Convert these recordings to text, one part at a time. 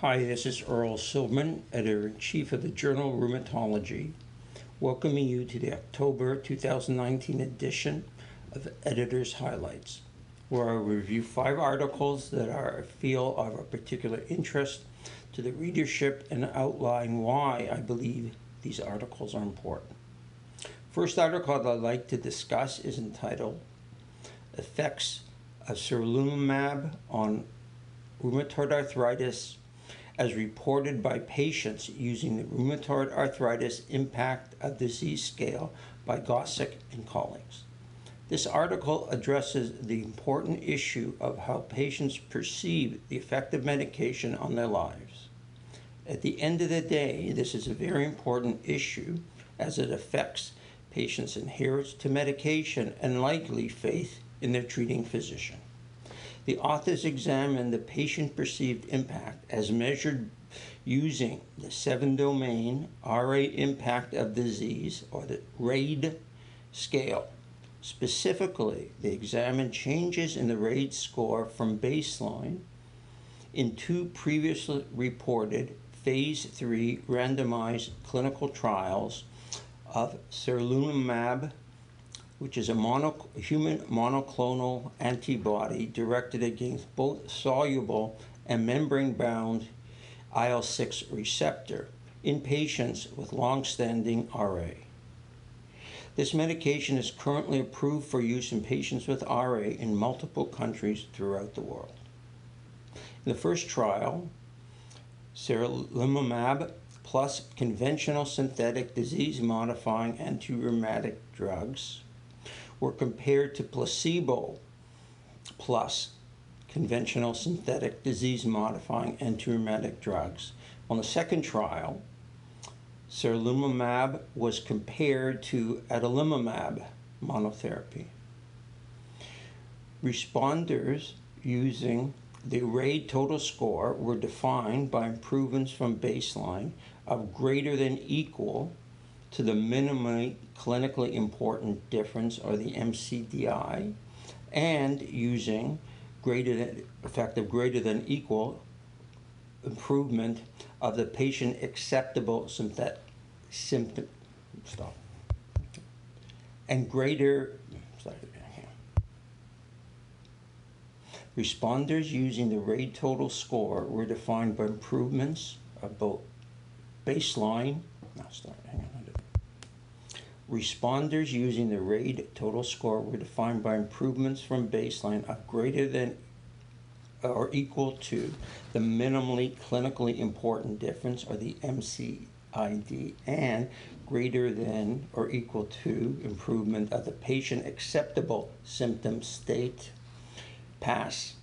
Hi, this is Earl Silverman, editor in chief of the Journal of Rheumatology, welcoming you to the October 2019 edition of Editor's Highlights, where I review five articles that I feel are of particular interest to the readership and outline why I believe these articles are important. First article I'd like to discuss is entitled Effects of Sarilumab on Rheumatoid Arthritis as reported by patients using the Rheumatoid Arthritis Impact of Disease Scale by Gossec and colleagues. This article addresses the important issue of how patients perceive the effect of medication on their lives. At the end of the day, this is a very important issue as it affects patients' adherence to medication and likely faith in their treating physician. The authors examined the patient perceived impact as measured using the seven domain RA impact of disease or the RAID scale. Specifically, they examined changes in the RAID score from baseline in two previously reported phase 3 randomized clinical trials of sarilumab which is a mono, human monoclonal antibody directed against both soluble and membrane bound IL 6 receptor in patients with long standing RA. This medication is currently approved for use in patients with RA in multiple countries throughout the world. In the first trial, sarilumab plus conventional synthetic disease modifying anti drugs were compared to placebo plus conventional synthetic disease modifying antirheumatic drugs. On the second trial, sarilumab was compared to adalimumab monotherapy. Responders using the RAID total score were defined by improvements from baseline of greater than equal to the minimally clinically important difference or the MCDI and using greater than effective greater than equal improvement of the patient acceptable symptom symptom stop. And greater sorry, responders using the RAID total score were defined by improvements of both baseline no, on, Responders using the RAID total score were defined by improvements from baseline of greater than or equal to the minimally clinically important difference or the MCID and greater than or equal to improvement of the patient acceptable symptom state PASS.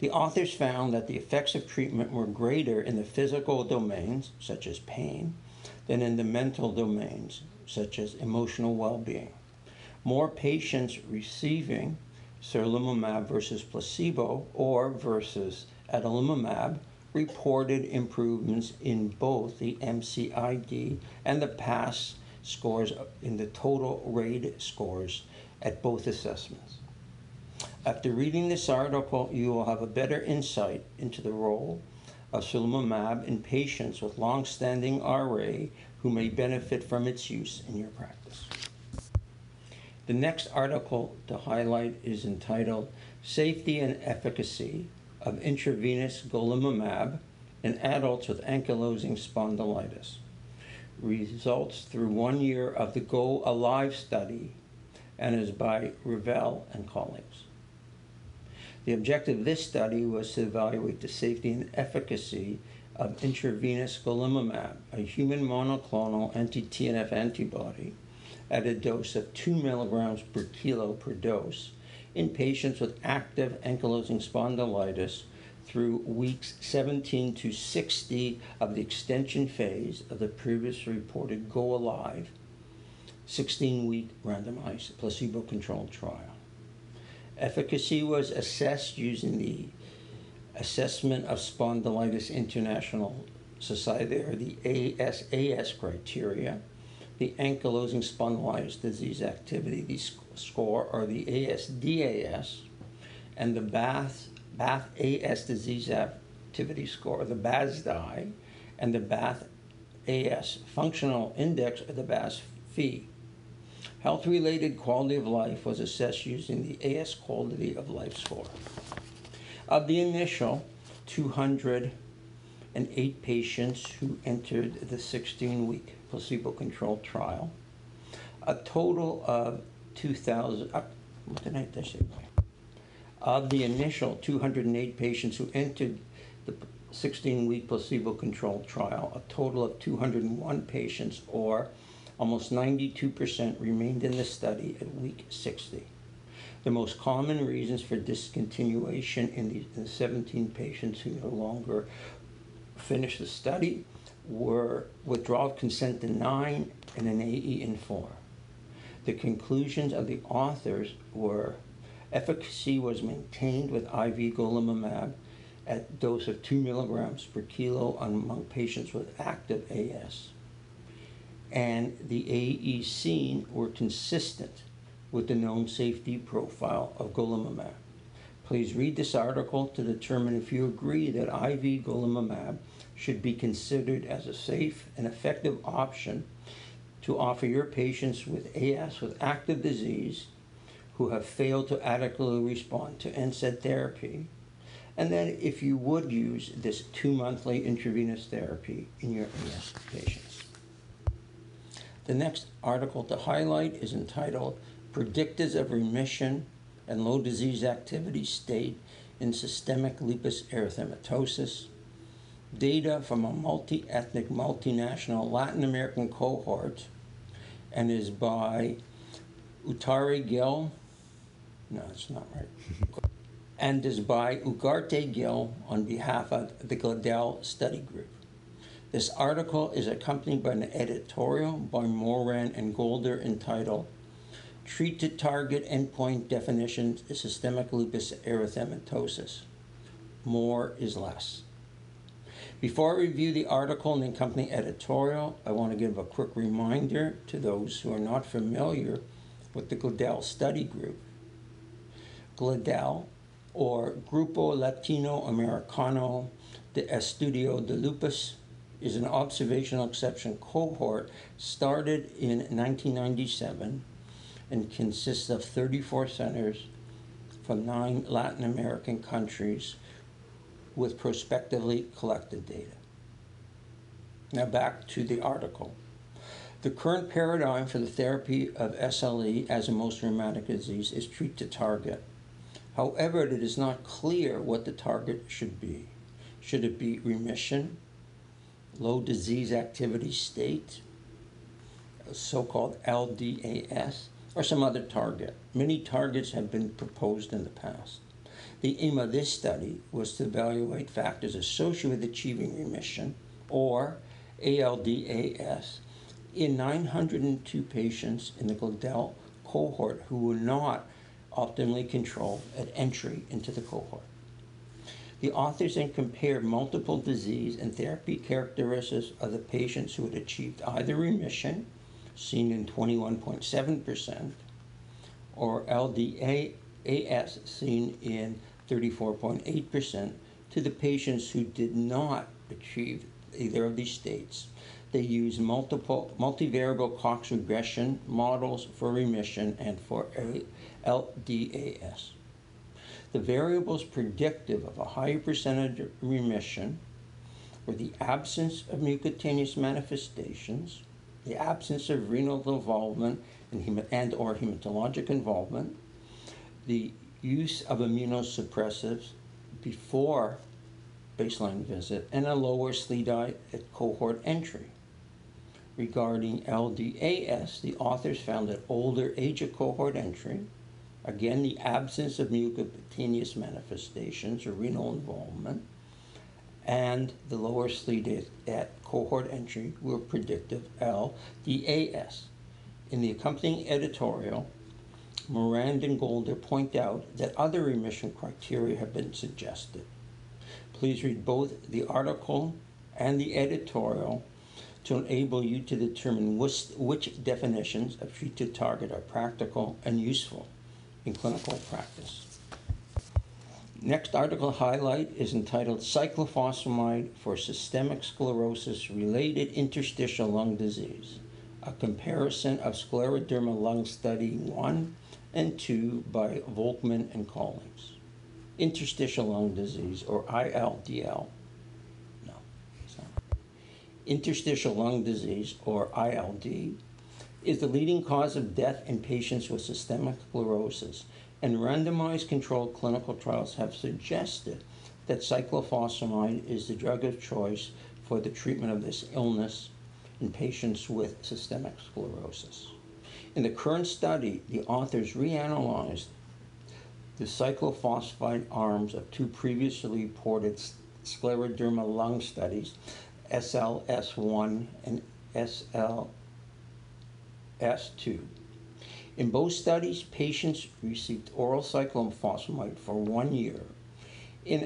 The authors found that the effects of treatment were greater in the physical domains, such as pain, than in the mental domains, such as emotional well being. More patients receiving sarilumab versus placebo or versus adalimumab reported improvements in both the MCID and the PASS scores in the total RAID scores at both assessments. After reading this article, you will have a better insight into the role of sarilumab in patients with long-standing RA who may benefit from its use in your practice. The next article to highlight is entitled Safety and Efficacy of Intravenous Golimumab in Adults with Ankylosing Spondylitis. Results through one year of the Go Alive study and is by Reveille and colleagues. The objective of this study was to evaluate the safety and efficacy of intravenous golimumab, a human monoclonal anti-TNF antibody, at a dose of 2 milligrams per kilo per dose in patients with active ankylosing spondylitis through weeks 17 to 60 of the extension phase of the previously reported Go Alive 16 week randomized placebo controlled trial. Efficacy was assessed using the Assessment of Spondylitis International Society, or the ASAS criteria, the Ankylosing Spondylitis Disease Activity the score, or the ASDAS, and the Bath, Bath AS Disease activity score, the BASDAI, and the BATH AS functional index, or the BAS fee. Health related quality of life was assessed using the AS quality of life score. Of the initial 208 patients who entered the 16 week placebo controlled trial, a total of 2,000, uh, what did I say? Of the initial 208 patients who entered the 16 week placebo controlled trial, a total of 201 patients, or almost 92%, remained in the study at week 60. The most common reasons for discontinuation in the, in the 17 patients who no longer finished the study were withdrawal of consent in 9 and an AE in 4. The conclusions of the authors were efficacy was maintained with IV golimumab at dose of 2 milligrams per kilo among patients with active AS. And the AEs seen were consistent with the known safety profile of golimumab. Please read this article to determine if you agree that IV golimumab should be considered as a safe and effective option to offer your patients with AS with active disease who have failed to adequately respond to NSAID therapy. And then if you would use this two monthly intravenous therapy in your AS patients. The next article to highlight is entitled Predictors of Remission and Low Disease Activity State in Systemic Lupus Erythematosus. Data from a multi ethnic, multinational Latin American cohort and is by Utari Gill. No, it's not right. and is by Ugarte Gil on behalf of the Gladel Study Group. This article is accompanied by an editorial by Morand and Golder entitled Treat to Target Endpoint Definitions of Systemic Lupus Erythematosus. More is less. Before I review the article and the accompanying editorial, I want to give a quick reminder to those who are not familiar with the Gladel Study Group. Gladel, or Grupo Latino Americano de Estudio de Lupus, is an observational inception cohort started in 1997 and consists of 34 centers from nine Latin American countries with prospectively collected data. Now back to the article. The current paradigm for the therapy of SLE as a most rheumatic disease is treat to target. However, it is not clear what the target should be. Should it be remission, low disease activity state, so called LDAS, or some other target? Many targets have been proposed in the past. The aim of this study was to evaluate factors associated with achieving remission, or ALDAS, in 902 patients in the Gladel cohort who were not optimally controlled at entry into the cohort. The authors then compared multiple disease and therapy characteristics of the patients who had achieved either remission, seen in 21.7%, or LDAS, seen in 34.8%, to the patients who did not achieve either of these states. They used multiple multivariable Cox regression models for remission and for LDAS. The variables predictive of a higher percentage of remission were the absence of mucocutaneous manifestations, the absence of renal involvement and, and or hematologic involvement, the use of immunosuppressives before baseline visit, and a lower SLEDAI at cohort entry. Regarding LDAS, the authors found that older age of cohort entry, again the absence of mucocutaneous manifestations or renal involvement, and the lower SLEDAI at cohort entry were predictive LDAS. In the accompanying editorial, Morand and Golder point out that other remission criteria have been suggested. Please read both the article and the editorial to enable you to determine which, which definitions of to target are practical and useful in clinical practice. Next article highlight is entitled Cyclophosphamide for Systemic Sclerosis Related Interstitial Lung Disease, a comparison of scleroderma lung study 1 and 2 by Volkmann and Collins. Interstitial lung disease, or ILDL. No, not. Interstitial lung disease, or ILD, is the leading cause of death in patients with systemic sclerosis and randomized controlled clinical trials have suggested that cyclophosphamide is the drug of choice for the treatment of this illness in patients with systemic sclerosis. In the current study, the authors reanalyzed the cyclophosphamide arms of two previously reported scleroderma lung studies, SLS1 and SLS2 in both studies, patients received oral cyclophosphamide for one year. In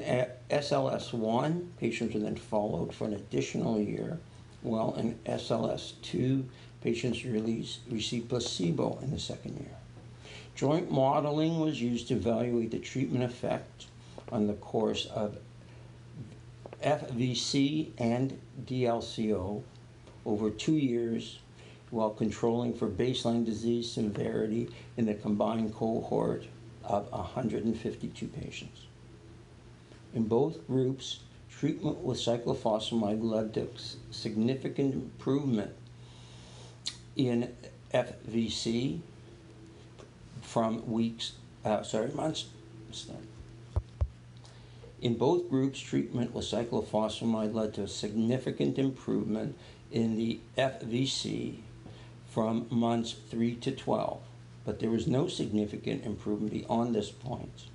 SLS1, patients were then followed for an additional year, while in SLS2, patients received placebo in the second year. Joint modeling was used to evaluate the treatment effect on the course of FVC and DLCO over two years while controlling for baseline disease severity in the combined cohort of 152 patients. In both groups, treatment with cyclophosphamide led to significant improvement in FVC from weeks, uh, sorry, months. In both groups, treatment with cyclophosphamide led to a significant improvement in the FVC from months 3 to 12, but there was no significant improvement beyond this point.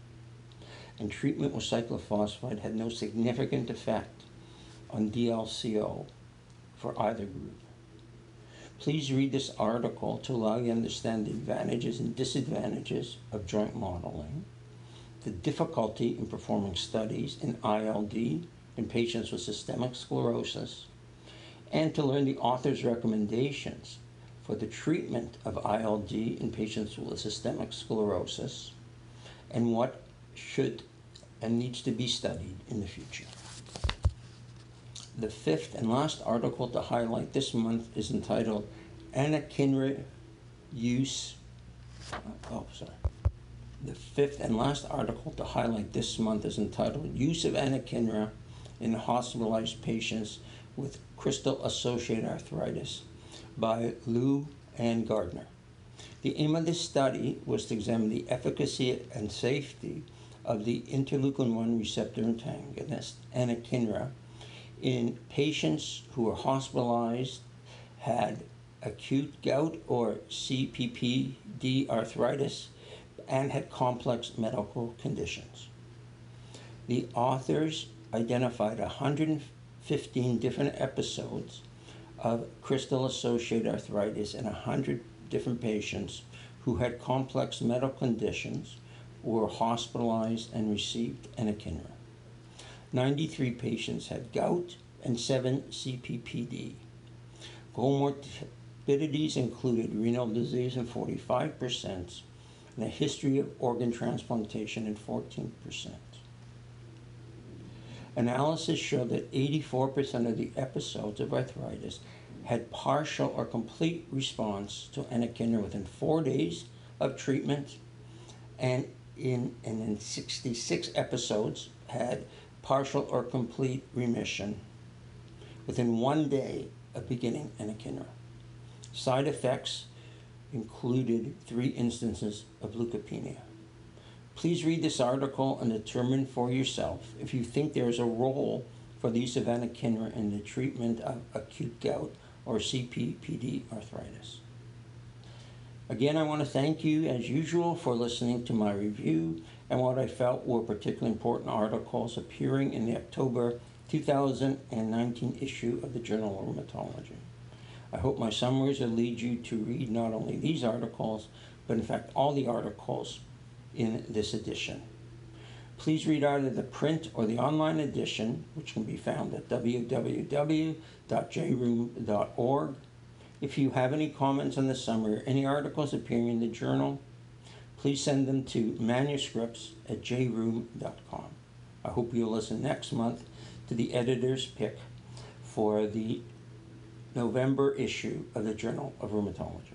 And treatment with cyclophosphamide had no significant effect on DLCO for either group. Please read this article to allow you to understand the advantages and disadvantages of joint modeling, the difficulty in performing studies in ILD in patients with systemic sclerosis, and to learn the author's recommendations for the treatment of ILD in patients with systemic sclerosis and what should and needs to be studied in the future. The fifth and last article to highlight this month is entitled Anakinra Use. Uh, oh, sorry. The fifth and last article to highlight this month is entitled Use of Anakinra in Hospitalized Patients with Crystal Associated Arthritis by Liew and Gardner. The aim of this study was to examine the efficacy and safety of the interleukin 1 receptor antagonist, anakinra, in patients who were hospitalized, had acute gout or CPPD arthritis, and had complex medical conditions. The authors identified 115 different episodes of crystal associated arthritis in 100 different patients who had complex medical conditions, were hospitalized, and received anakinra. 93 patients had gout and 7 CPPD. Comorbidities included renal disease in 45% and a history of organ transplantation in 14%. Analysis showed that 84% of the episodes of arthritis had partial or complete response to anakinra within four days of treatment, and in, and in 66 episodes had partial or complete remission within one day of beginning anakinra. Side effects included three instances of leukopenia. Please read this article and determine for yourself if you think there is a role for the use of anakinra in the treatment of acute gout or CPPD arthritis. Again, I want to thank you, as usual, for listening to my review and what I felt were particularly important articles appearing in the October 2019 issue of the Journal of Rheumatology. I hope my summaries will lead you to read not only these articles, but in fact all the articles in this edition. Please read either the print or the online edition, which can be found at www.jrheum.org. If you have any comments on the summary or any articles appearing in the journal, please send them to manuscripts at jrheum.com. I hope you'll listen next month to the editor's pick for the November issue of the Journal of Rheumatology.